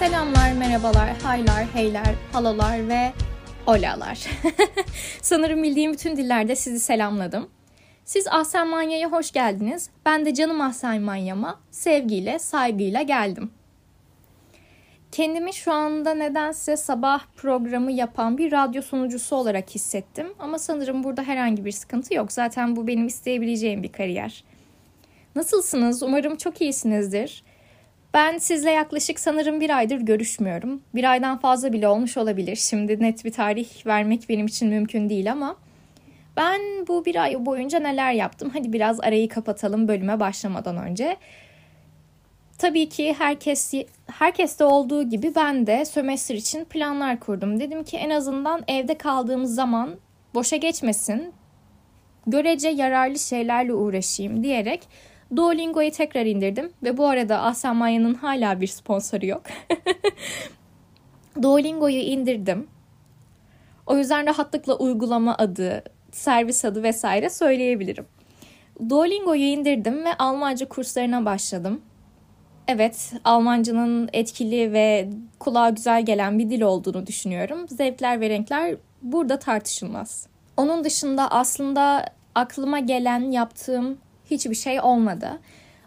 Selamlar, merhabalar, haylar, heyler, halalar ve olalar. Sanırım bildiğim bütün dillerde sizi selamladım. Siz Ahsen Manya'ya hoş geldiniz. Ben de canım Ahsen Manya'ma sevgiyle, saygıyla geldim. Kendimi şu anda nedense sabah programı yapan bir radyo sunucusu olarak hissettim. Ama sanırım burada herhangi bir sıkıntı yok. Zaten bu benim isteyebileceğim bir kariyer. Nasılsınız? Umarım çok iyisinizdir. Ben sizle yaklaşık sanırım bir aydır görüşmüyorum. Bir aydan fazla bile olmuş olabilir. Şimdi net bir tarih vermek benim için mümkün değil ama ben bu bir ay boyunca neler yaptım? Hadi biraz arayı kapatalım bölüme başlamadan önce. Tabii ki herkes herkeste olduğu gibi ben de sömestr için planlar kurdum. Dedim ki en azından evde kaldığım zaman boşa geçmesin. Görece yararlı şeylerle uğraşayım diyerek Duolingo'yu tekrar indirdim ve bu arada Ahsen Maya'nın hala bir sponsoru yok. Duolingo'yu indirdim. O yüzden rahatlıkla uygulama adı, servis adı vesaire söyleyebilirim. Duolingo'yu indirdim ve Almanca kurslarına başladım. Evet, Almanca'nın etkili ve kulağa güzel gelen bir dil olduğunu düşünüyorum. Zevkler ve renkler burada tartışılmaz. Onun dışında aslında aklıma gelen, yaptığım hiçbir şey olmadı.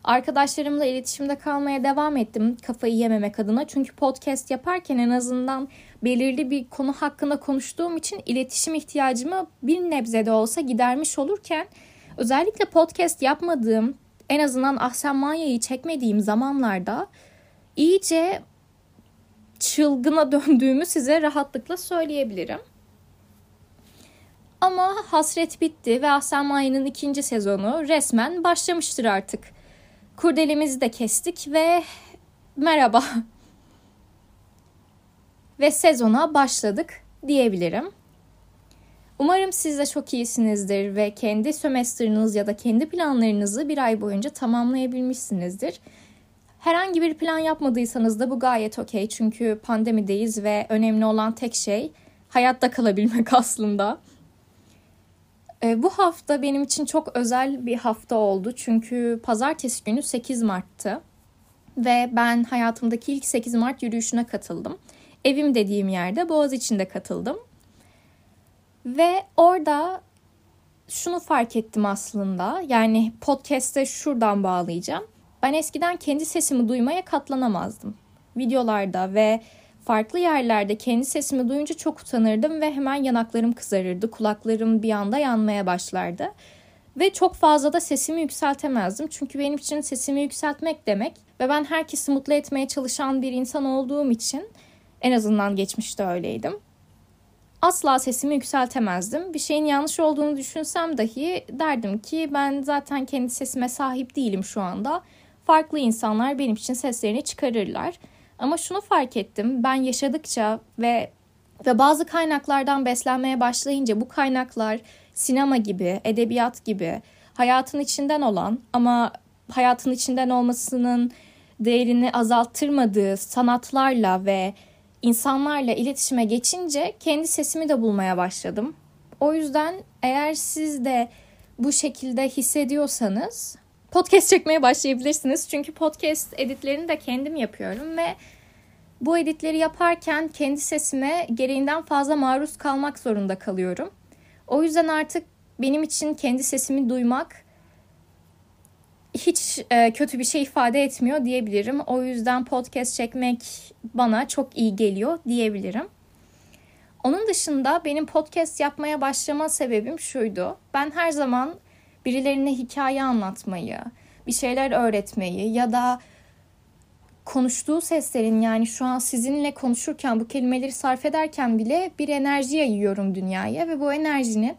Arkadaşlarımla iletişimde kalmaya devam ettim kafayı yememek adına. Çünkü podcast yaparken en azından belirli bir konu hakkında konuştuğum için iletişim ihtiyacımı bir nebze de olsa gidermiş olurken özellikle podcast yapmadığım en azından Ahsen Manya'yı çekmediğim zamanlarda iyice çılgına döndüğümü size rahatlıkla söyleyebilirim. Ama hasret bitti ve Ahsen Manya'nın ikinci sezonu resmen başlamıştır artık. Kurdelemizi de kestik ve merhaba. ve sezona başladık diyebilirim. Umarım siz de çok iyisinizdir ve kendi sömestriniz ya da kendi planlarınızı bir ay boyunca tamamlayabilmişsinizdir. Herhangi bir plan yapmadıysanız da bu gayet okey çünkü pandemideyiz ve önemli olan tek şey hayatta kalabilmek aslında. E, bu hafta benim için çok özel bir hafta oldu çünkü pazartesi günü 8 Mart'tı ve ben hayatımdaki ilk 8 Mart yürüyüşüne katıldım. Evim dediğim yerde Boğaz içinde katıldım. Ve orada şunu fark ettim aslında. Yani podcast'te şuradan bağlayacağım. Ben eskiden kendi sesimi duymaya katlanamazdım. Videolarda ve farklı yerlerde kendi sesimi duyunca çok utanırdım ve hemen yanaklarım kızarırdı. Kulaklarım bir anda yanmaya başlardı. Ve çok fazla da sesimi yükseltemezdim. Çünkü benim için sesimi yükseltmek demek ve ben herkesi mutlu etmeye çalışan bir insan olduğum için en azından geçmişte öyleydim asla sesimi yükseltemezdim. Bir şeyin yanlış olduğunu düşünsem dahi derdim ki ben zaten kendi sesime sahip değilim şu anda. Farklı insanlar benim için seslerini çıkarırlar. Ama şunu fark ettim. Ben yaşadıkça ve ve bazı kaynaklardan beslenmeye başlayınca bu kaynaklar sinema gibi, edebiyat gibi hayatın içinden olan ama hayatın içinden olmasının değerini azalttırmadığı sanatlarla ve insanlarla iletişime geçince kendi sesimi de bulmaya başladım. O yüzden eğer siz de bu şekilde hissediyorsanız podcast çekmeye başlayabilirsiniz. Çünkü podcast editlerini de kendim yapıyorum ve bu editleri yaparken kendi sesime gereğinden fazla maruz kalmak zorunda kalıyorum. O yüzden artık benim için kendi sesimi duymak hiç e, kötü bir şey ifade etmiyor diyebilirim. O yüzden podcast çekmek bana çok iyi geliyor diyebilirim. Onun dışında benim podcast yapmaya başlama sebebim şuydu. Ben her zaman birilerine hikaye anlatmayı, bir şeyler öğretmeyi ya da konuştuğu seslerin yani şu an sizinle konuşurken bu kelimeleri sarf ederken bile bir enerji yayıyorum dünyaya ve bu enerjinin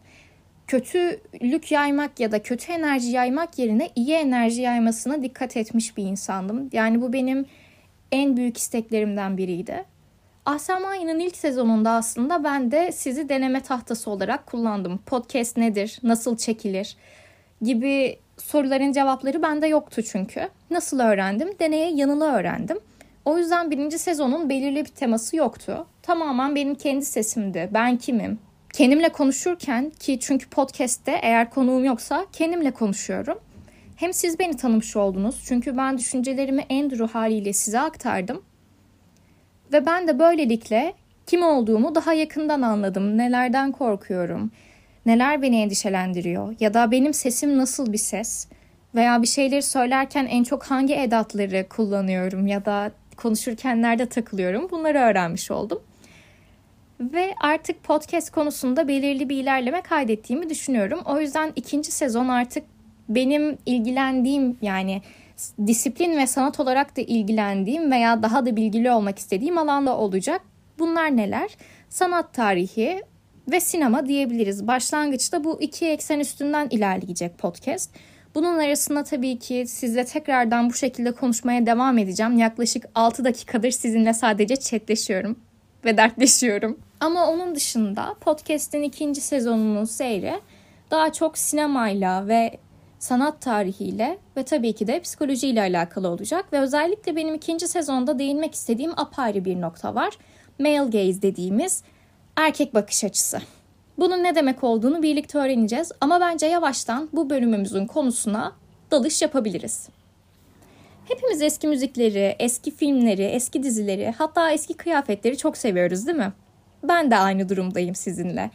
kötülük yaymak ya da kötü enerji yaymak yerine iyi enerji yaymasına dikkat etmiş bir insandım. Yani bu benim en büyük isteklerimden biriydi. Ahsen ilk sezonunda aslında ben de sizi deneme tahtası olarak kullandım. Podcast nedir, nasıl çekilir gibi soruların cevapları bende yoktu çünkü. Nasıl öğrendim? Deneye yanılı öğrendim. O yüzden birinci sezonun belirli bir teması yoktu. Tamamen benim kendi sesimdi. Ben kimim? kendimle konuşurken ki çünkü podcast'te eğer konuğum yoksa kendimle konuşuyorum. Hem siz beni tanımış oldunuz çünkü ben düşüncelerimi Andrew haliyle size aktardım. Ve ben de böylelikle kim olduğumu daha yakından anladım. Nelerden korkuyorum, neler beni endişelendiriyor ya da benim sesim nasıl bir ses veya bir şeyleri söylerken en çok hangi edatları kullanıyorum ya da konuşurken nerede takılıyorum bunları öğrenmiş oldum. Ve artık podcast konusunda belirli bir ilerleme kaydettiğimi düşünüyorum. O yüzden ikinci sezon artık benim ilgilendiğim yani disiplin ve sanat olarak da ilgilendiğim veya daha da bilgili olmak istediğim alanda olacak. Bunlar neler? Sanat tarihi ve sinema diyebiliriz. Başlangıçta bu iki eksen üstünden ilerleyecek podcast. Bunun arasında tabii ki sizle tekrardan bu şekilde konuşmaya devam edeceğim. Yaklaşık 6 dakikadır sizinle sadece chatleşiyorum ve dertleşiyorum. Ama onun dışında podcast'in ikinci sezonunun seyri daha çok sinemayla ve sanat tarihiyle ve tabii ki de psikolojiyle alakalı olacak. Ve özellikle benim ikinci sezonda değinmek istediğim apayrı bir nokta var. Male gaze dediğimiz erkek bakış açısı. Bunun ne demek olduğunu birlikte öğreneceğiz ama bence yavaştan bu bölümümüzün konusuna dalış yapabiliriz. Hepimiz eski müzikleri, eski filmleri, eski dizileri, hatta eski kıyafetleri çok seviyoruz değil mi? Ben de aynı durumdayım sizinle.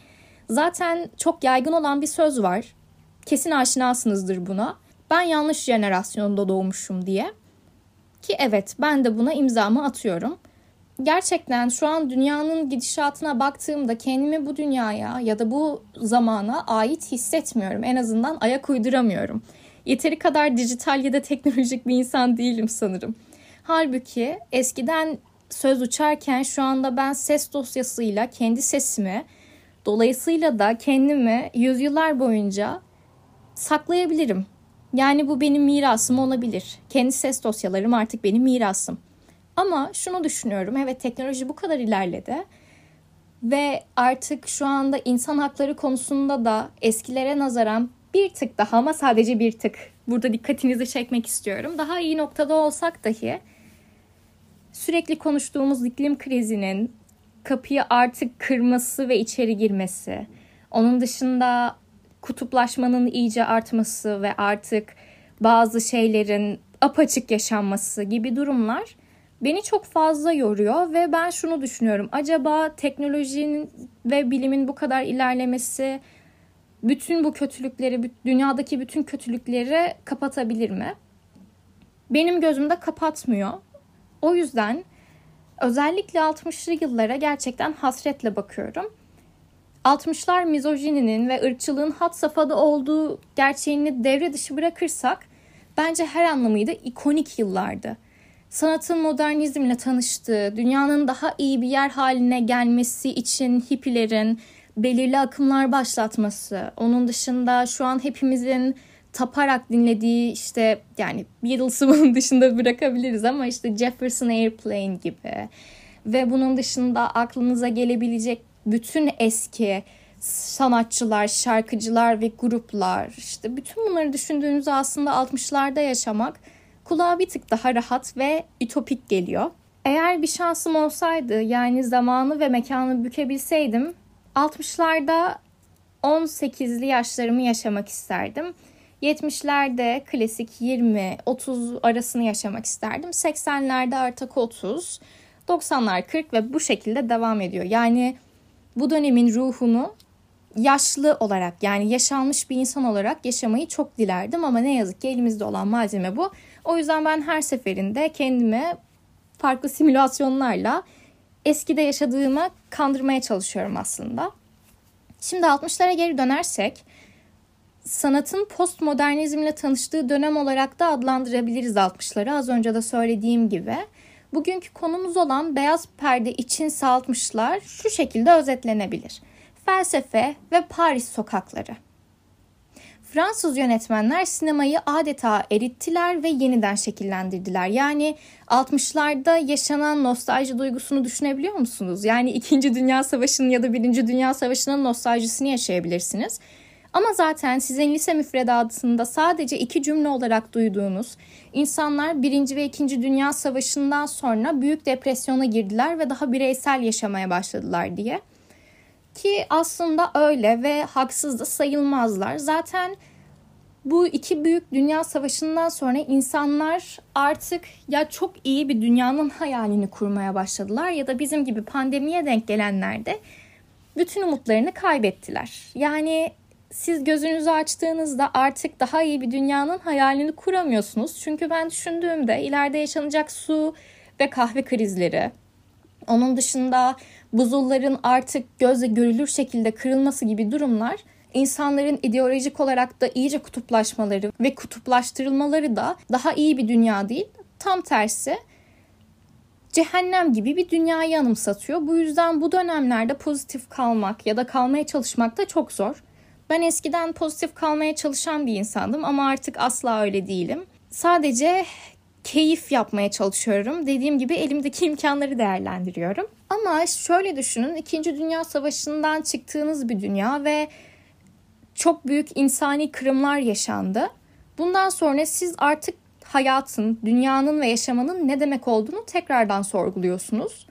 Zaten çok yaygın olan bir söz var. Kesin aşinasınızdır buna. Ben yanlış jenerasyonda doğmuşum diye. Ki evet ben de buna imzamı atıyorum gerçekten şu an dünyanın gidişatına baktığımda kendimi bu dünyaya ya da bu zamana ait hissetmiyorum. En azından ayak uyduramıyorum. Yeteri kadar dijital ya da teknolojik bir insan değilim sanırım. Halbuki eskiden söz uçarken şu anda ben ses dosyasıyla kendi sesimi dolayısıyla da kendimi yüzyıllar boyunca saklayabilirim. Yani bu benim mirasım olabilir. Kendi ses dosyalarım artık benim mirasım. Ama şunu düşünüyorum. Evet teknoloji bu kadar ilerledi. Ve artık şu anda insan hakları konusunda da eskilere nazaran bir tık daha ama sadece bir tık burada dikkatinizi çekmek istiyorum. Daha iyi noktada olsak dahi sürekli konuştuğumuz iklim krizinin kapıyı artık kırması ve içeri girmesi, onun dışında kutuplaşmanın iyice artması ve artık bazı şeylerin apaçık yaşanması gibi durumlar beni çok fazla yoruyor ve ben şunu düşünüyorum. Acaba teknolojinin ve bilimin bu kadar ilerlemesi bütün bu kötülükleri, dünyadaki bütün kötülükleri kapatabilir mi? Benim gözümde kapatmıyor. O yüzden özellikle 60'lı yıllara gerçekten hasretle bakıyorum. 60'lar mizojininin ve ırkçılığın hat safhada olduğu gerçeğini devre dışı bırakırsak bence her anlamıyla ikonik yıllardı sanatın modernizmle tanıştığı, dünyanın daha iyi bir yer haline gelmesi için hippilerin belirli akımlar başlatması, onun dışında şu an hepimizin taparak dinlediği işte yani Beatles'ı bunun dışında bırakabiliriz ama işte Jefferson Airplane gibi ve bunun dışında aklınıza gelebilecek bütün eski sanatçılar, şarkıcılar ve gruplar işte bütün bunları düşündüğünüzde aslında 60'larda yaşamak kulağa bir tık daha rahat ve ütopik geliyor. Eğer bir şansım olsaydı yani zamanı ve mekanı bükebilseydim 60'larda 18'li yaşlarımı yaşamak isterdim. 70'lerde klasik 20-30 arasını yaşamak isterdim. 80'lerde artık 30, 90'lar 40 ve bu şekilde devam ediyor. Yani bu dönemin ruhunu yaşlı olarak yani yaşanmış bir insan olarak yaşamayı çok dilerdim ama ne yazık ki elimizde olan malzeme bu. O yüzden ben her seferinde kendime farklı simülasyonlarla eskide yaşadığımı kandırmaya çalışıyorum aslında. Şimdi 60'lara geri dönersek sanatın postmodernizmle tanıştığı dönem olarak da adlandırabiliriz 60'ları az önce de söylediğim gibi. Bugünkü konumuz olan beyaz perde için 60'lar şu şekilde özetlenebilir. Felsefe ve Paris sokakları. Fransız yönetmenler sinemayı adeta erittiler ve yeniden şekillendirdiler. Yani 60'larda yaşanan nostalji duygusunu düşünebiliyor musunuz? Yani 2. Dünya Savaşı'nın ya da 1. Dünya Savaşı'nın nostaljisini yaşayabilirsiniz. Ama zaten sizin lise müfredatında sadece iki cümle olarak duyduğunuz insanlar 1. ve 2. Dünya Savaşı'ndan sonra büyük depresyona girdiler ve daha bireysel yaşamaya başladılar diye. Ki aslında öyle ve haksız da sayılmazlar. Zaten bu iki büyük dünya savaşından sonra insanlar artık ya çok iyi bir dünyanın hayalini kurmaya başladılar ya da bizim gibi pandemiye denk gelenler de bütün umutlarını kaybettiler. Yani siz gözünüzü açtığınızda artık daha iyi bir dünyanın hayalini kuramıyorsunuz. Çünkü ben düşündüğümde ileride yaşanacak su ve kahve krizleri, onun dışında buzulların artık gözle görülür şekilde kırılması gibi durumlar insanların ideolojik olarak da iyice kutuplaşmaları ve kutuplaştırılmaları da daha iyi bir dünya değil. Tam tersi cehennem gibi bir dünyayı anımsatıyor. Bu yüzden bu dönemlerde pozitif kalmak ya da kalmaya çalışmak da çok zor. Ben eskiden pozitif kalmaya çalışan bir insandım ama artık asla öyle değilim. Sadece keyif yapmaya çalışıyorum. Dediğim gibi elimdeki imkanları değerlendiriyorum. Ama şöyle düşünün, İkinci Dünya Savaşı'ndan çıktığınız bir dünya ve çok büyük insani kırımlar yaşandı. Bundan sonra siz artık hayatın, dünyanın ve yaşamanın ne demek olduğunu tekrardan sorguluyorsunuz.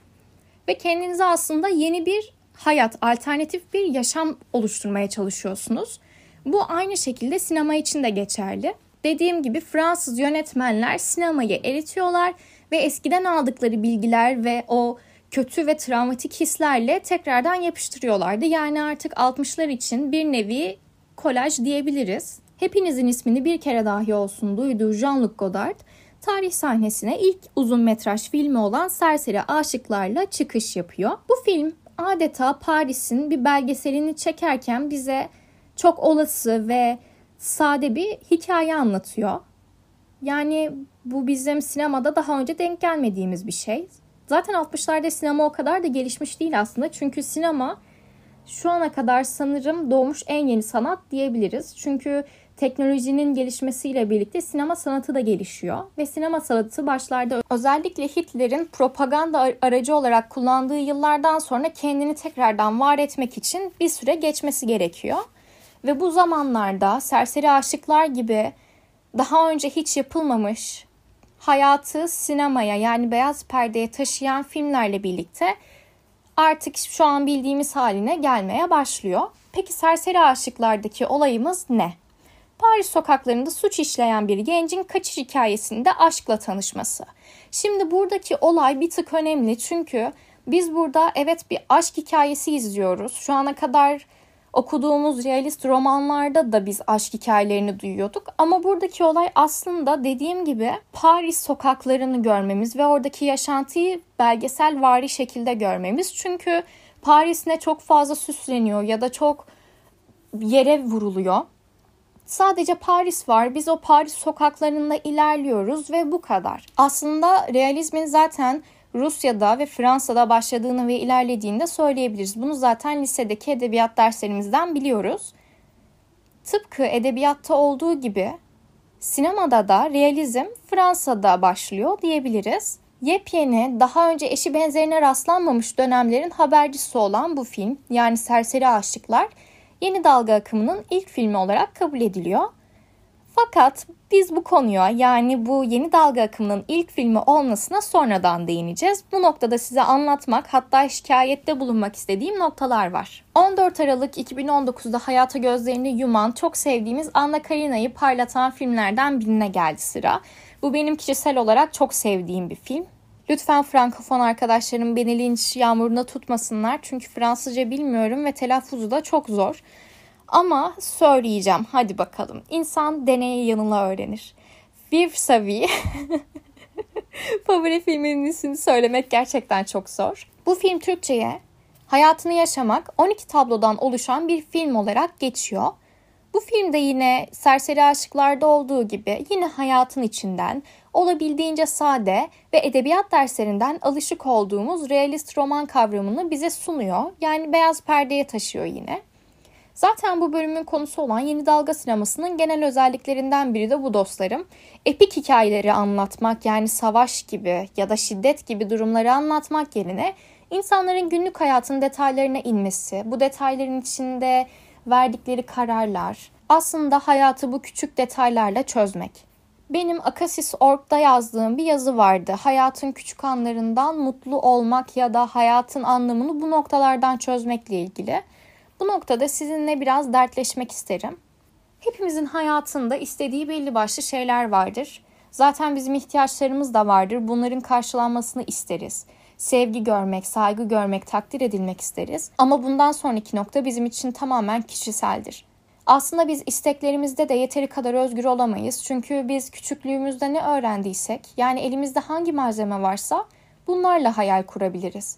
Ve kendinize aslında yeni bir hayat, alternatif bir yaşam oluşturmaya çalışıyorsunuz. Bu aynı şekilde sinema için de geçerli. Dediğim gibi Fransız yönetmenler sinemayı eritiyorlar ve eskiden aldıkları bilgiler ve o kötü ve travmatik hislerle tekrardan yapıştırıyorlardı. Yani artık 60'lar için bir nevi kolaj diyebiliriz. Hepinizin ismini bir kere dahi olsun duyduğu Jean-Luc Godard, tarih sahnesine ilk uzun metraj filmi olan Serseri Aşıklarla çıkış yapıyor. Bu film adeta Paris'in bir belgeselini çekerken bize çok olası ve sade bir hikaye anlatıyor. Yani bu bizim sinemada daha önce denk gelmediğimiz bir şey. Zaten 60'larda sinema o kadar da gelişmiş değil aslında. Çünkü sinema şu ana kadar sanırım doğmuş en yeni sanat diyebiliriz. Çünkü teknolojinin gelişmesiyle birlikte sinema sanatı da gelişiyor ve sinema sanatı başlarda özellikle Hitler'in propaganda aracı olarak kullandığı yıllardan sonra kendini tekrardan var etmek için bir süre geçmesi gerekiyor. Ve bu zamanlarda Serseri Aşıklar gibi daha önce hiç yapılmamış hayatı sinemaya yani beyaz perdeye taşıyan filmlerle birlikte artık şu an bildiğimiz haline gelmeye başlıyor. Peki Serseri Aşıklar'daki olayımız ne? Paris sokaklarında suç işleyen bir gencin kaçış hikayesinde aşkla tanışması. Şimdi buradaki olay bir tık önemli çünkü biz burada evet bir aşk hikayesi izliyoruz. Şu ana kadar okuduğumuz realist romanlarda da biz aşk hikayelerini duyuyorduk. Ama buradaki olay aslında dediğim gibi Paris sokaklarını görmemiz ve oradaki yaşantıyı belgesel vari şekilde görmemiz. Çünkü Paris ne çok fazla süsleniyor ya da çok yere vuruluyor. Sadece Paris var. Biz o Paris sokaklarında ilerliyoruz ve bu kadar. Aslında realizmin zaten Rusya'da ve Fransa'da başladığını ve ilerlediğini de söyleyebiliriz. Bunu zaten lisedeki edebiyat derslerimizden biliyoruz. Tıpkı edebiyatta olduğu gibi sinemada da realizm Fransa'da başlıyor diyebiliriz. Yepyeni, daha önce eşi benzerine rastlanmamış dönemlerin habercisi olan bu film yani Serseri Aşıklar yeni dalga akımının ilk filmi olarak kabul ediliyor. Fakat biz bu konuya yani bu yeni dalga akımının ilk filmi olmasına sonradan değineceğiz. Bu noktada size anlatmak hatta şikayette bulunmak istediğim noktalar var. 14 Aralık 2019'da hayata gözlerini yuman çok sevdiğimiz Anna Karina'yı parlatan filmlerden birine geldi sıra. Bu benim kişisel olarak çok sevdiğim bir film. Lütfen Frankofon arkadaşlarım beni linç yağmuruna tutmasınlar çünkü Fransızca bilmiyorum ve telaffuzu da çok zor. Ama söyleyeceğim hadi bakalım. İnsan deneye yanıla öğrenir. Viv Savi favori filminin ismini söylemek gerçekten çok zor. Bu film Türkçe'ye hayatını yaşamak 12 tablodan oluşan bir film olarak geçiyor. Bu filmde yine Serseri Aşıklar'da olduğu gibi yine hayatın içinden olabildiğince sade ve edebiyat derslerinden alışık olduğumuz realist roman kavramını bize sunuyor. Yani beyaz perdeye taşıyor yine. Zaten bu bölümün konusu olan yeni dalga sinemasının genel özelliklerinden biri de bu dostlarım. Epik hikayeleri anlatmak yani savaş gibi ya da şiddet gibi durumları anlatmak yerine insanların günlük hayatın detaylarına inmesi, bu detayların içinde verdikleri kararlar, aslında hayatı bu küçük detaylarla çözmek. Benim Akasis.org'da yazdığım bir yazı vardı. Hayatın küçük anlarından mutlu olmak ya da hayatın anlamını bu noktalardan çözmekle ilgili. Bu noktada sizinle biraz dertleşmek isterim. Hepimizin hayatında istediği belli başlı şeyler vardır. Zaten bizim ihtiyaçlarımız da vardır. Bunların karşılanmasını isteriz. Sevgi görmek, saygı görmek, takdir edilmek isteriz. Ama bundan sonraki nokta bizim için tamamen kişiseldir. Aslında biz isteklerimizde de yeteri kadar özgür olamayız. Çünkü biz küçüklüğümüzde ne öğrendiysek, yani elimizde hangi malzeme varsa bunlarla hayal kurabiliriz.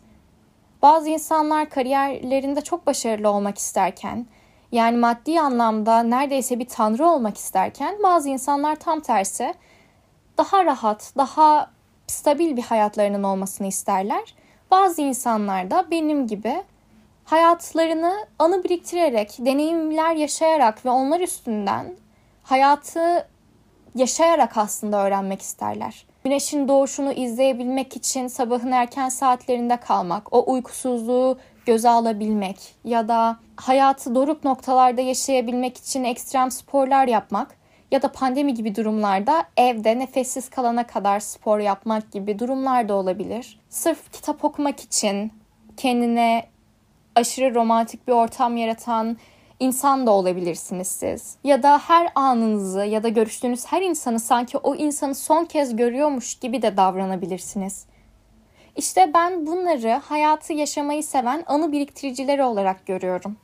Bazı insanlar kariyerlerinde çok başarılı olmak isterken, yani maddi anlamda neredeyse bir tanrı olmak isterken bazı insanlar tam tersi daha rahat, daha stabil bir hayatlarının olmasını isterler. Bazı insanlar da benim gibi hayatlarını anı biriktirerek, deneyimler yaşayarak ve onlar üstünden hayatı yaşayarak aslında öğrenmek isterler. Güneşin doğuşunu izleyebilmek için sabahın erken saatlerinde kalmak, o uykusuzluğu göze alabilmek ya da hayatı doruk noktalarda yaşayabilmek için ekstrem sporlar yapmak ya da pandemi gibi durumlarda evde nefessiz kalana kadar spor yapmak gibi durumlar da olabilir. Sırf kitap okumak için kendine aşırı romantik bir ortam yaratan insan da olabilirsiniz siz. Ya da her anınızı ya da görüştüğünüz her insanı sanki o insanı son kez görüyormuş gibi de davranabilirsiniz. İşte ben bunları hayatı yaşamayı seven anı biriktiricileri olarak görüyorum.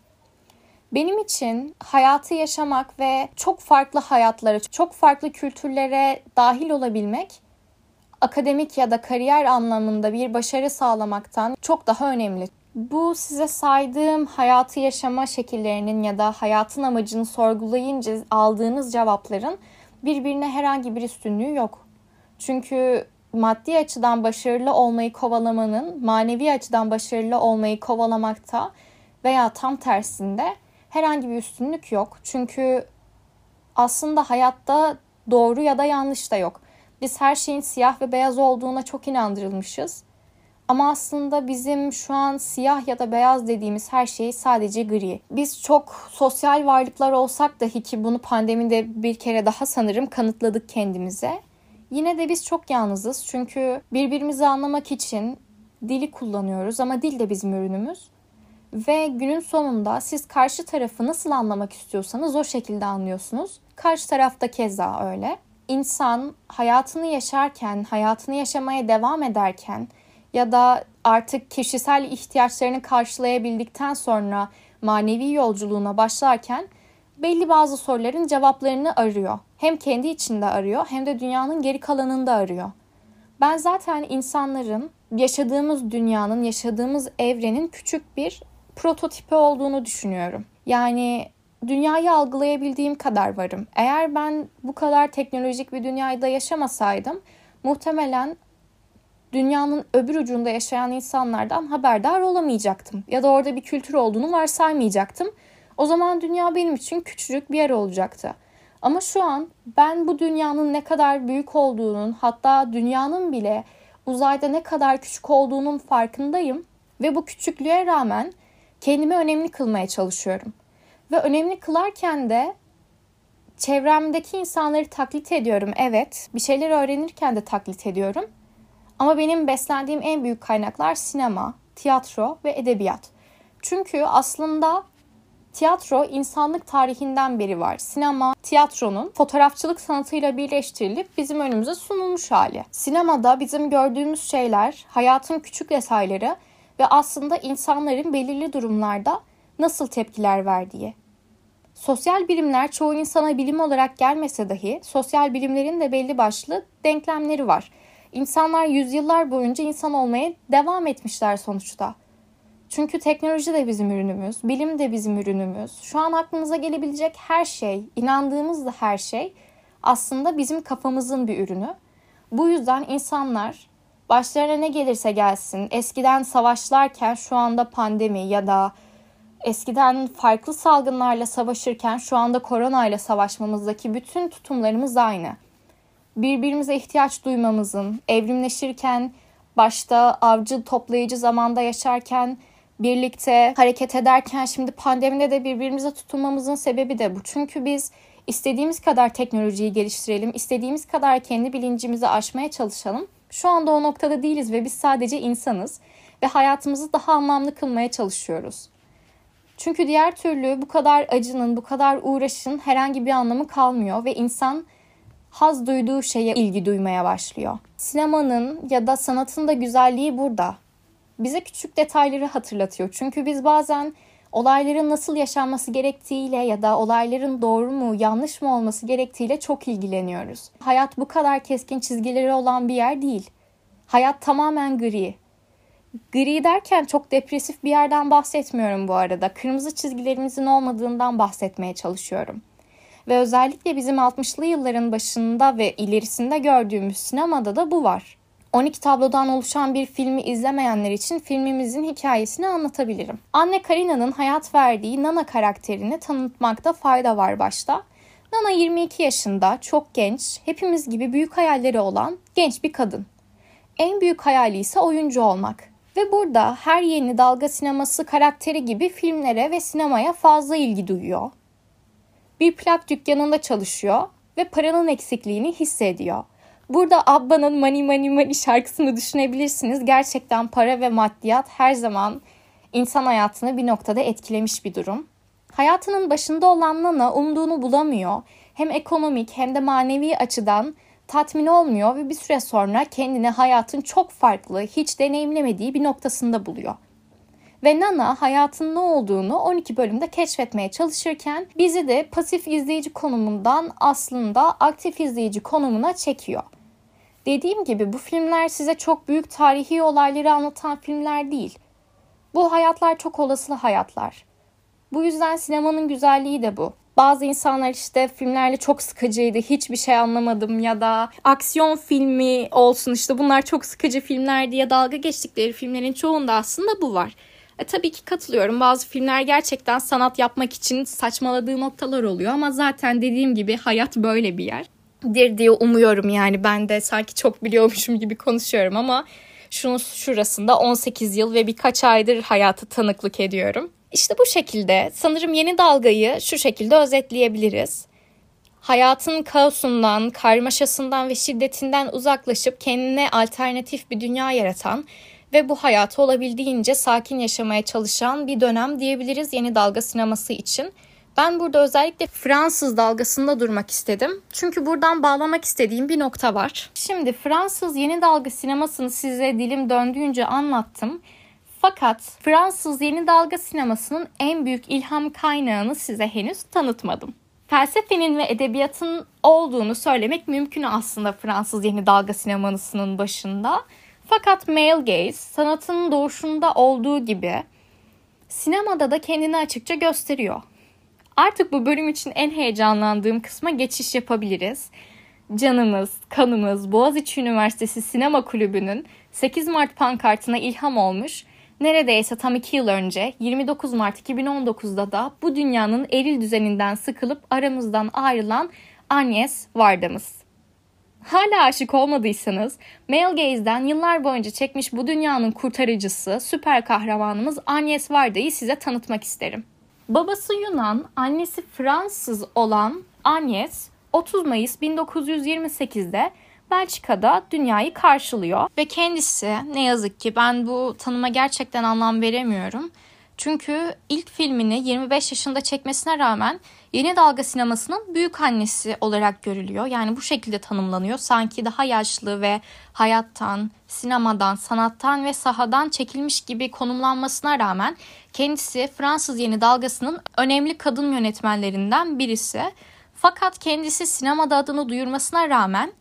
Benim için hayatı yaşamak ve çok farklı hayatlara, çok farklı kültürlere dahil olabilmek akademik ya da kariyer anlamında bir başarı sağlamaktan çok daha önemli. Bu size saydığım hayatı yaşama şekillerinin ya da hayatın amacını sorgulayınca aldığınız cevapların birbirine herhangi bir üstünlüğü yok. Çünkü maddi açıdan başarılı olmayı kovalamanın manevi açıdan başarılı olmayı kovalamakta veya tam tersinde herhangi bir üstünlük yok. Çünkü aslında hayatta doğru ya da yanlış da yok. Biz her şeyin siyah ve beyaz olduğuna çok inandırılmışız. Ama aslında bizim şu an siyah ya da beyaz dediğimiz her şey sadece gri. Biz çok sosyal varlıklar olsak dahi ki bunu pandemide bir kere daha sanırım kanıtladık kendimize. Yine de biz çok yalnızız çünkü birbirimizi anlamak için dili kullanıyoruz ama dil de bizim ürünümüz. Ve günün sonunda siz karşı tarafı nasıl anlamak istiyorsanız o şekilde anlıyorsunuz. Karşı tarafta keza öyle. İnsan hayatını yaşarken, hayatını yaşamaya devam ederken ya da artık kişisel ihtiyaçlarını karşılayabildikten sonra manevi yolculuğuna başlarken belli bazı soruların cevaplarını arıyor. Hem kendi içinde arıyor hem de dünyanın geri kalanında arıyor. Ben zaten insanların yaşadığımız dünyanın, yaşadığımız evrenin küçük bir prototipi olduğunu düşünüyorum. Yani dünyayı algılayabildiğim kadar varım. Eğer ben bu kadar teknolojik bir dünyada yaşamasaydım muhtemelen dünyanın öbür ucunda yaşayan insanlardan haberdar olamayacaktım. Ya da orada bir kültür olduğunu varsaymayacaktım. O zaman dünya benim için küçücük bir yer olacaktı. Ama şu an ben bu dünyanın ne kadar büyük olduğunun hatta dünyanın bile uzayda ne kadar küçük olduğunun farkındayım ve bu küçüklüğe rağmen kendimi önemli kılmaya çalışıyorum. Ve önemli kılarken de çevremdeki insanları taklit ediyorum. Evet, bir şeyler öğrenirken de taklit ediyorum. Ama benim beslendiğim en büyük kaynaklar sinema, tiyatro ve edebiyat. Çünkü aslında tiyatro insanlık tarihinden beri var. Sinema, tiyatronun fotoğrafçılık sanatıyla birleştirilip bizim önümüze sunulmuş hali. Sinemada bizim gördüğümüz şeyler, hayatın küçük detayları ve aslında insanların belirli durumlarda nasıl tepkiler verdiği. Sosyal bilimler çoğu insana bilim olarak gelmese dahi sosyal bilimlerin de belli başlı denklemleri var. İnsanlar yüzyıllar boyunca insan olmaya devam etmişler sonuçta. Çünkü teknoloji de bizim ürünümüz, bilim de bizim ürünümüz. Şu an aklımıza gelebilecek her şey, inandığımız da her şey aslında bizim kafamızın bir ürünü. Bu yüzden insanlar başlarına ne gelirse gelsin, eskiden savaşlarken şu anda pandemi ya da eskiden farklı salgınlarla savaşırken şu anda koronayla savaşmamızdaki bütün tutumlarımız aynı birbirimize ihtiyaç duymamızın, evrimleşirken başta avcı toplayıcı zamanda yaşarken birlikte hareket ederken şimdi pandemide de birbirimize tutunmamızın sebebi de bu. Çünkü biz istediğimiz kadar teknolojiyi geliştirelim, istediğimiz kadar kendi bilincimizi aşmaya çalışalım. Şu anda o noktada değiliz ve biz sadece insanız ve hayatımızı daha anlamlı kılmaya çalışıyoruz. Çünkü diğer türlü bu kadar acının, bu kadar uğraşın herhangi bir anlamı kalmıyor ve insan haz duyduğu şeye ilgi duymaya başlıyor. Sinemanın ya da sanatın da güzelliği burada. Bize küçük detayları hatırlatıyor. Çünkü biz bazen olayların nasıl yaşanması gerektiğiyle ya da olayların doğru mu yanlış mı olması gerektiğiyle çok ilgileniyoruz. Hayat bu kadar keskin çizgileri olan bir yer değil. Hayat tamamen gri. Gri derken çok depresif bir yerden bahsetmiyorum bu arada. Kırmızı çizgilerimizin olmadığından bahsetmeye çalışıyorum. Ve özellikle bizim 60'lı yılların başında ve ilerisinde gördüğümüz sinemada da bu var. 12 tablodan oluşan bir filmi izlemeyenler için filmimizin hikayesini anlatabilirim. Anne Karina'nın hayat verdiği Nana karakterini tanıtmakta fayda var başta. Nana 22 yaşında, çok genç, hepimiz gibi büyük hayalleri olan genç bir kadın. En büyük hayali ise oyuncu olmak. Ve burada her yeni dalga sineması karakteri gibi filmlere ve sinemaya fazla ilgi duyuyor. Bir plak dükkanında çalışıyor ve paranın eksikliğini hissediyor. Burada Abba'nın Money Money Money şarkısını düşünebilirsiniz. Gerçekten para ve maddiyat her zaman insan hayatını bir noktada etkilemiş bir durum. Hayatının başında olan Nana umduğunu bulamıyor. Hem ekonomik hem de manevi açıdan tatmin olmuyor ve bir süre sonra kendini hayatın çok farklı, hiç deneyimlemediği bir noktasında buluyor. Ve Nana hayatın ne olduğunu 12 bölümde keşfetmeye çalışırken bizi de pasif izleyici konumundan aslında aktif izleyici konumuna çekiyor. Dediğim gibi bu filmler size çok büyük tarihi olayları anlatan filmler değil. Bu hayatlar çok olasılı hayatlar. Bu yüzden sinemanın güzelliği de bu. Bazı insanlar işte filmlerle çok sıkıcıydı, hiçbir şey anlamadım ya da aksiyon filmi olsun işte bunlar çok sıkıcı filmler diye dalga geçtikleri filmlerin çoğunda aslında bu var. E, tabii ki katılıyorum. Bazı filmler gerçekten sanat yapmak için saçmaladığı noktalar oluyor ama zaten dediğim gibi hayat böyle bir yer. Dir diye umuyorum yani ben de sanki çok biliyormuşum gibi konuşuyorum ama şunun şurasında 18 yıl ve birkaç aydır hayatı tanıklık ediyorum. İşte bu şekilde sanırım yeni dalgayı şu şekilde özetleyebiliriz. Hayatın kaosundan, karmaşasından ve şiddetinden uzaklaşıp kendine alternatif bir dünya yaratan ve bu hayatı olabildiğince sakin yaşamaya çalışan bir dönem diyebiliriz yeni dalga sineması için. Ben burada özellikle Fransız dalgasında durmak istedim. Çünkü buradan bağlamak istediğim bir nokta var. Şimdi Fransız yeni dalga sinemasını size dilim döndüğünce anlattım. Fakat Fransız yeni dalga sinemasının en büyük ilham kaynağını size henüz tanıtmadım. Felsefenin ve edebiyatın olduğunu söylemek mümkün aslında Fransız yeni dalga sinemasının başında. Fakat male gaze sanatın doğuşunda olduğu gibi sinemada da kendini açıkça gösteriyor. Artık bu bölüm için en heyecanlandığım kısma geçiş yapabiliriz. Canımız, kanımız Boğaziçi Üniversitesi Sinema Kulübü'nün 8 Mart pankartına ilham olmuş Neredeyse tam iki yıl önce 29 Mart 2019'da da bu dünyanın eril düzeninden sıkılıp aramızdan ayrılan Agnes Varda'mız. Hala aşık olmadıysanız Male Gaze'den yıllar boyunca çekmiş bu dünyanın kurtarıcısı, süper kahramanımız Agnes Varda'yı size tanıtmak isterim. Babası Yunan, annesi Fransız olan Agnes 30 Mayıs 1928'de Belçika'da dünyayı karşılıyor ve kendisi ne yazık ki ben bu tanıma gerçekten anlam veremiyorum. Çünkü ilk filmini 25 yaşında çekmesine rağmen yeni dalga sinemasının büyük annesi olarak görülüyor. Yani bu şekilde tanımlanıyor. Sanki daha yaşlı ve hayattan, sinemadan, sanattan ve sahadan çekilmiş gibi konumlanmasına rağmen kendisi Fransız yeni dalgasının önemli kadın yönetmenlerinden birisi. Fakat kendisi sinemada adını duyurmasına rağmen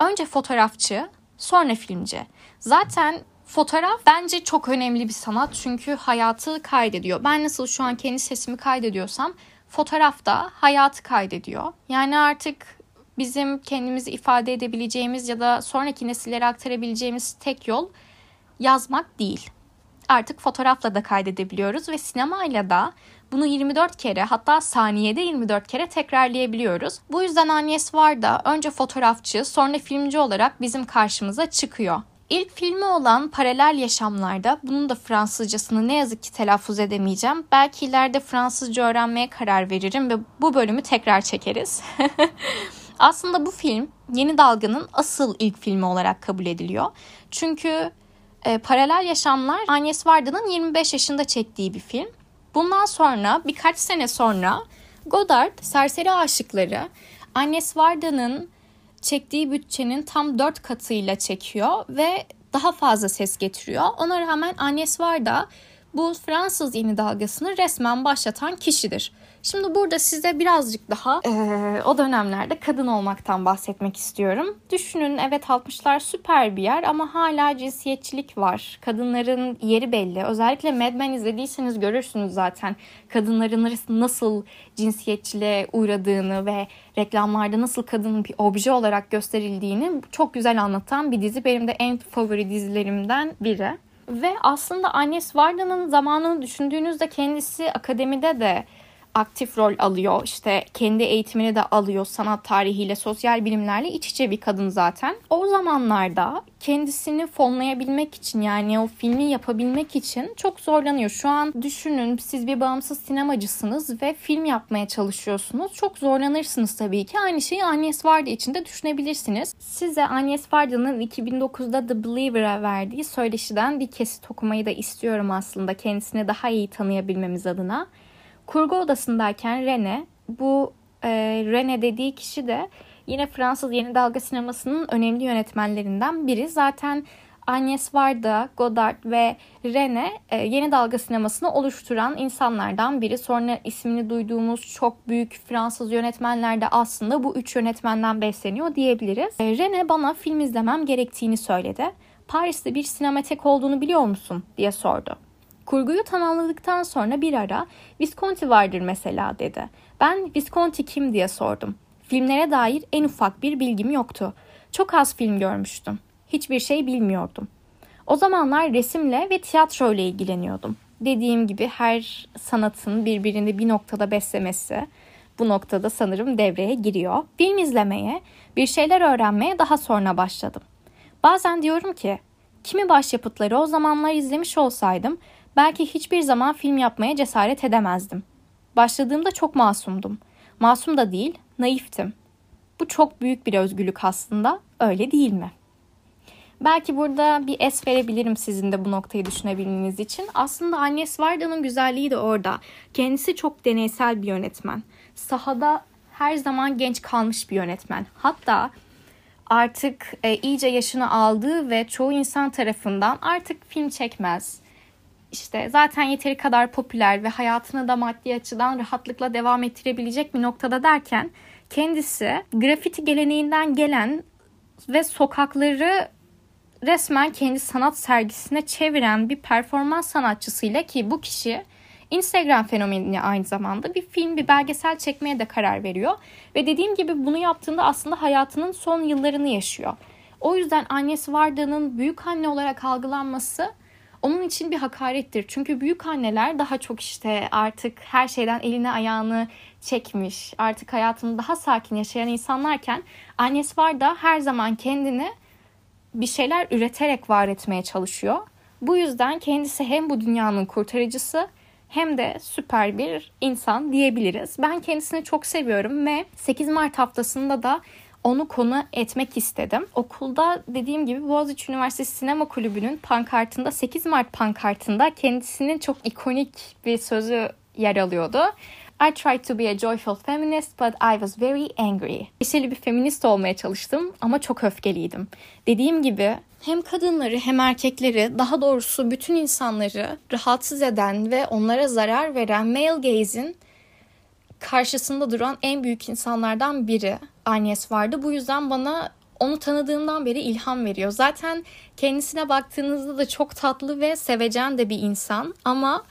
önce fotoğrafçı, sonra filmci. Zaten fotoğraf bence çok önemli bir sanat çünkü hayatı kaydediyor. Ben nasıl şu an kendi sesimi kaydediyorsam fotoğraf da hayatı kaydediyor. Yani artık bizim kendimizi ifade edebileceğimiz ya da sonraki nesillere aktarabileceğimiz tek yol yazmak değil. Artık fotoğrafla da kaydedebiliyoruz ve sinemayla da bunu 24 kere hatta saniyede 24 kere tekrarlayabiliyoruz. Bu yüzden Agnes Varda önce fotoğrafçı sonra filmci olarak bizim karşımıza çıkıyor. İlk filmi olan Paralel Yaşamlar'da bunun da Fransızcasını ne yazık ki telaffuz edemeyeceğim. Belki ileride Fransızca öğrenmeye karar veririm ve bu bölümü tekrar çekeriz. Aslında bu film Yeni Dalga'nın asıl ilk filmi olarak kabul ediliyor. Çünkü e, Paralel Yaşamlar Agnes Varda'nın 25 yaşında çektiği bir film. Bundan sonra birkaç sene sonra Godard Serseri Aşıkları Agnes Varda'nın çektiği bütçenin tam dört katıyla çekiyor ve daha fazla ses getiriyor. Ona rağmen Agnes Varda bu Fransız yeni dalgasını resmen başlatan kişidir. Şimdi burada size birazcık daha e, o dönemlerde kadın olmaktan bahsetmek istiyorum. Düşünün evet 60'lar süper bir yer ama hala cinsiyetçilik var. Kadınların yeri belli. Özellikle Mad Men izlediyseniz görürsünüz zaten kadınların nasıl cinsiyetçiliğe uğradığını ve reklamlarda nasıl kadının bir obje olarak gösterildiğini çok güzel anlatan bir dizi. Benim de en favori dizilerimden biri. Ve aslında Agnes Varda'nın zamanını düşündüğünüzde kendisi akademide de aktif rol alıyor. İşte kendi eğitimini de alıyor. Sanat tarihiyle, sosyal bilimlerle iç içe bir kadın zaten. O zamanlarda kendisini fonlayabilmek için yani o filmi yapabilmek için çok zorlanıyor. Şu an düşünün siz bir bağımsız sinemacısınız ve film yapmaya çalışıyorsunuz. Çok zorlanırsınız tabii ki. Aynı şeyi Agnes Varda için de düşünebilirsiniz. Size Agnes Varda'nın 2009'da The Believer'a verdiği söyleşiden bir kesit okumayı da istiyorum aslında kendisini daha iyi tanıyabilmemiz adına. Kurgu odasındayken Rene, bu e, Rene dediği kişi de yine Fransız yeni dalga sinemasının önemli yönetmenlerinden biri. Zaten Agnes Varda, Godard ve Rene e, yeni dalga sinemasını oluşturan insanlardan biri. Sonra ismini duyduğumuz çok büyük Fransız yönetmenler de aslında bu üç yönetmenden besleniyor diyebiliriz. E, Rene bana film izlemem gerektiğini söyledi. Paris'te bir sinematek olduğunu biliyor musun diye sordu. Kurguyu tamamladıktan sonra bir ara Visconti vardır mesela dedi. Ben Visconti kim diye sordum. Filmlere dair en ufak bir bilgim yoktu. Çok az film görmüştüm. Hiçbir şey bilmiyordum. O zamanlar resimle ve tiyatro ile ilgileniyordum. Dediğim gibi her sanatın birbirini bir noktada beslemesi bu noktada sanırım devreye giriyor. Film izlemeye, bir şeyler öğrenmeye daha sonra başladım. Bazen diyorum ki, kimi başyapıtları o zamanlar izlemiş olsaydım Belki hiçbir zaman film yapmaya cesaret edemezdim. Başladığımda çok masumdum. Masum da değil, naiftim. Bu çok büyük bir özgürlük aslında, öyle değil mi? Belki burada bir es verebilirim sizin de bu noktayı düşünebilmeniz için. Aslında Agnes Varda'nın güzelliği de orada. Kendisi çok deneysel bir yönetmen. Sahada her zaman genç kalmış bir yönetmen. Hatta artık e, iyice yaşını aldığı ve çoğu insan tarafından artık film çekmez, işte zaten yeteri kadar popüler ve hayatını da maddi açıdan rahatlıkla devam ettirebilecek bir noktada derken kendisi grafiti geleneğinden gelen ve sokakları resmen kendi sanat sergisine çeviren bir performans sanatçısıyla ki bu kişi Instagram fenomeni aynı zamanda bir film, bir belgesel çekmeye de karar veriyor. Ve dediğim gibi bunu yaptığında aslında hayatının son yıllarını yaşıyor. O yüzden Agnes Varda'nın büyük anne olarak algılanması onun için bir hakarettir. Çünkü büyük anneler daha çok işte artık her şeyden eline ayağını çekmiş, artık hayatını daha sakin yaşayan insanlarken annesi var da her zaman kendini bir şeyler üreterek var etmeye çalışıyor. Bu yüzden kendisi hem bu dünyanın kurtarıcısı hem de süper bir insan diyebiliriz. Ben kendisini çok seviyorum ve 8 Mart haftasında da onu konu etmek istedim. Okulda dediğim gibi Boğaziçi Üniversitesi Sinema Kulübü'nün pankartında 8 Mart pankartında kendisinin çok ikonik bir sözü yer alıyordu. I tried to be a joyful feminist but I was very angry. Neşeli bir feminist olmaya çalıştım ama çok öfkeliydim. Dediğim gibi hem kadınları hem erkekleri daha doğrusu bütün insanları rahatsız eden ve onlara zarar veren male gaze'in karşısında duran en büyük insanlardan biri Agnes vardı. Bu yüzden bana onu tanıdığımdan beri ilham veriyor. Zaten kendisine baktığınızda da çok tatlı ve sevecen de bir insan ama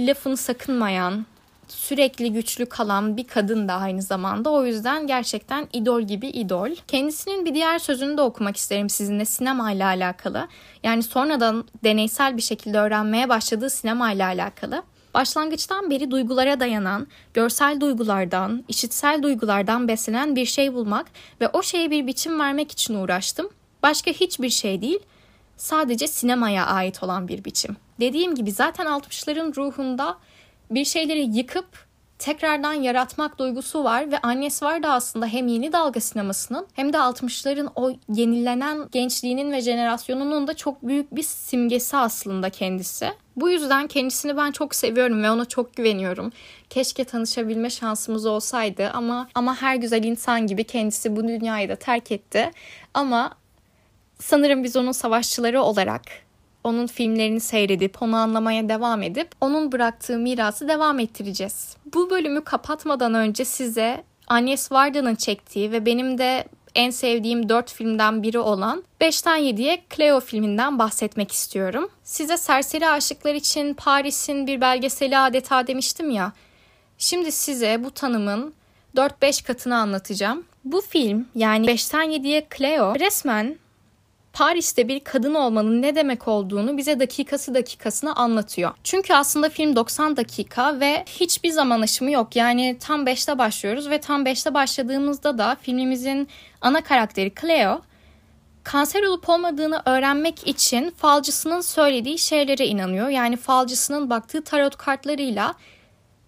lafını sakınmayan, sürekli güçlü kalan bir kadın da aynı zamanda. O yüzden gerçekten idol gibi idol. Kendisinin bir diğer sözünü de okumak isterim sizinle sinema ile alakalı. Yani sonradan deneysel bir şekilde öğrenmeye başladığı sinema ile alakalı. Başlangıçtan beri duygulara dayanan, görsel duygulardan, işitsel duygulardan beslenen bir şey bulmak ve o şeye bir biçim vermek için uğraştım. Başka hiçbir şey değil, sadece sinemaya ait olan bir biçim. Dediğim gibi zaten 60'ların ruhunda bir şeyleri yıkıp tekrardan yaratmak duygusu var ve annesi var da aslında hem yeni dalga sinemasının hem de 60'ların o yenilenen gençliğinin ve jenerasyonunun da çok büyük bir simgesi aslında kendisi. Bu yüzden kendisini ben çok seviyorum ve ona çok güveniyorum. Keşke tanışabilme şansımız olsaydı ama ama her güzel insan gibi kendisi bu dünyayı da terk etti. Ama sanırım biz onun savaşçıları olarak onun filmlerini seyredip onu anlamaya devam edip onun bıraktığı mirası devam ettireceğiz. Bu bölümü kapatmadan önce size Agnes Varda'nın çektiği ve benim de en sevdiğim 4 filmden biri olan 5'ten 7'ye Cleo filminden bahsetmek istiyorum. Size serseri aşıklar için Paris'in bir belgeseli adeta demiştim ya. Şimdi size bu tanımın 4-5 katını anlatacağım. Bu film yani 5'ten 7'ye Cleo resmen Paris'te bir kadın olmanın ne demek olduğunu bize dakikası dakikasına anlatıyor. Çünkü aslında film 90 dakika ve hiçbir zaman aşımı yok. Yani tam 5'te başlıyoruz ve tam 5'te başladığımızda da filmimizin ana karakteri Cleo kanser olup olmadığını öğrenmek için falcısının söylediği şeylere inanıyor. Yani falcısının baktığı tarot kartlarıyla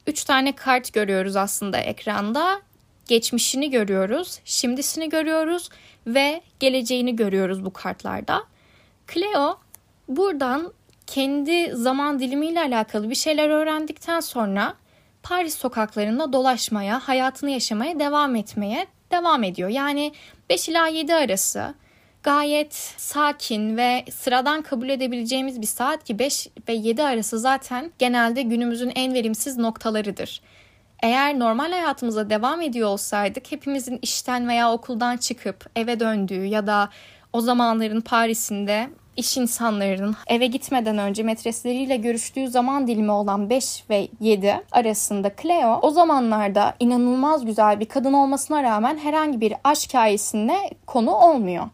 3 tane kart görüyoruz aslında ekranda. Geçmişini görüyoruz, şimdisini görüyoruz ve geleceğini görüyoruz bu kartlarda. Cleo buradan kendi zaman dilimiyle alakalı bir şeyler öğrendikten sonra Paris sokaklarında dolaşmaya, hayatını yaşamaya devam etmeye devam ediyor. Yani 5 ila 7 arası gayet sakin ve sıradan kabul edebileceğimiz bir saat ki 5 ve 7 arası zaten genelde günümüzün en verimsiz noktalarıdır. Eğer normal hayatımıza devam ediyor olsaydık hepimizin işten veya okuldan çıkıp eve döndüğü ya da o zamanların Paris'inde iş insanlarının eve gitmeden önce metresleriyle görüştüğü zaman dilimi olan 5 ve 7 arasında Cleo o zamanlarda inanılmaz güzel bir kadın olmasına rağmen herhangi bir aşk hikayesine konu olmuyor.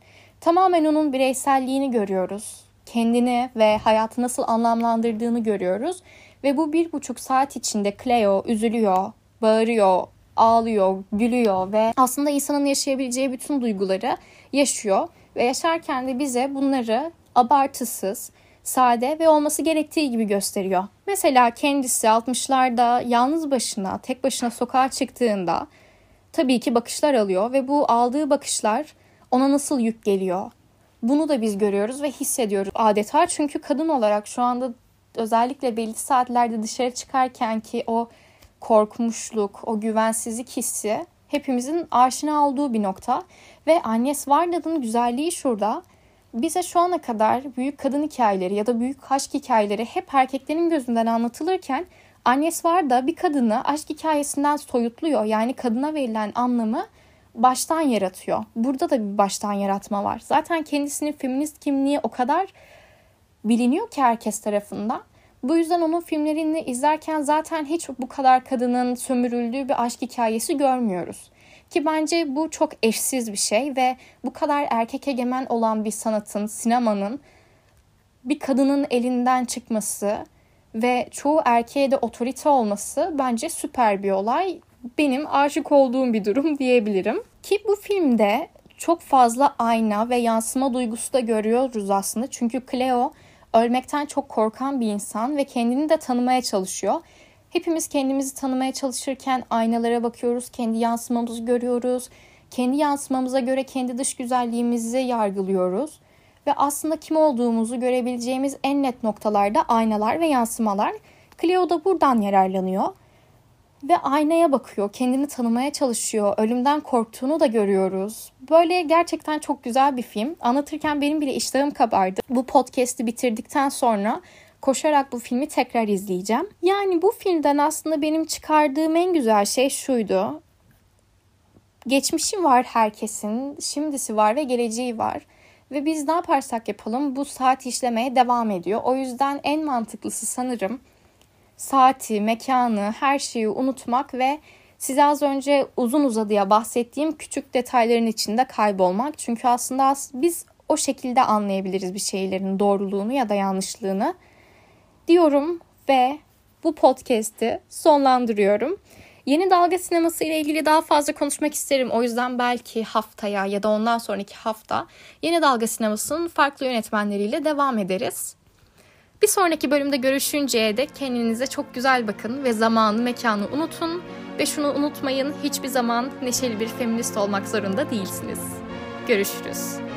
Tamamen onun bireyselliğini görüyoruz. Kendini ve hayatı nasıl anlamlandırdığını görüyoruz. Ve bu bir buçuk saat içinde Cleo üzülüyor, bağırıyor, ağlıyor, gülüyor ve aslında insanın yaşayabileceği bütün duyguları yaşıyor. Ve yaşarken de bize bunları abartısız, sade ve olması gerektiği gibi gösteriyor. Mesela kendisi 60'larda yalnız başına, tek başına sokağa çıktığında tabii ki bakışlar alıyor ve bu aldığı bakışlar ona nasıl yük geliyor? Bunu da biz görüyoruz ve hissediyoruz adeta. Çünkü kadın olarak şu anda özellikle belli saatlerde dışarı çıkarken ki o korkmuşluk, o güvensizlik hissi hepimizin aşina olduğu bir nokta. Ve Agnes Varda'nın güzelliği şurada. Bize şu ana kadar büyük kadın hikayeleri ya da büyük aşk hikayeleri hep erkeklerin gözünden anlatılırken Agnes Varda bir kadını aşk hikayesinden soyutluyor. Yani kadına verilen anlamı baştan yaratıyor. Burada da bir baştan yaratma var. Zaten kendisinin feminist kimliği o kadar biliniyor ki herkes tarafından. Bu yüzden onun filmlerini izlerken zaten hiç bu kadar kadının sömürüldüğü bir aşk hikayesi görmüyoruz. Ki bence bu çok eşsiz bir şey ve bu kadar erkek egemen olan bir sanatın, sinemanın bir kadının elinden çıkması ve çoğu erkeğe de otorite olması bence süper bir olay. Benim aşık olduğum bir durum diyebilirim. Ki bu filmde çok fazla ayna ve yansıma duygusu da görüyoruz aslında. Çünkü Cleo ölmekten çok korkan bir insan ve kendini de tanımaya çalışıyor. Hepimiz kendimizi tanımaya çalışırken aynalara bakıyoruz, kendi yansımamızı görüyoruz. Kendi yansımamıza göre kendi dış güzelliğimizi yargılıyoruz. Ve aslında kim olduğumuzu görebileceğimiz en net noktalarda aynalar ve yansımalar. Cleo da buradan yararlanıyor ve aynaya bakıyor, kendini tanımaya çalışıyor. Ölümden korktuğunu da görüyoruz. Böyle gerçekten çok güzel bir film. Anlatırken benim bile iştahım kabardı. Bu podcast'i bitirdikten sonra koşarak bu filmi tekrar izleyeceğim. Yani bu filmden aslında benim çıkardığım en güzel şey şuydu. Geçmişi var herkesin, şimdisi var ve geleceği var. Ve biz ne yaparsak yapalım bu saat işlemeye devam ediyor. O yüzden en mantıklısı sanırım saati, mekanı, her şeyi unutmak ve size az önce uzun uzadıya bahsettiğim küçük detayların içinde kaybolmak. Çünkü aslında biz o şekilde anlayabiliriz bir şeylerin doğruluğunu ya da yanlışlığını diyorum ve bu podcast'i sonlandırıyorum. Yeni dalga sineması ile ilgili daha fazla konuşmak isterim. O yüzden belki haftaya ya da ondan sonraki hafta yeni dalga sinemasının farklı yönetmenleriyle devam ederiz. Bir sonraki bölümde görüşünceye dek kendinize çok güzel bakın ve zamanı mekanı unutun. Ve şunu unutmayın hiçbir zaman neşeli bir feminist olmak zorunda değilsiniz. Görüşürüz.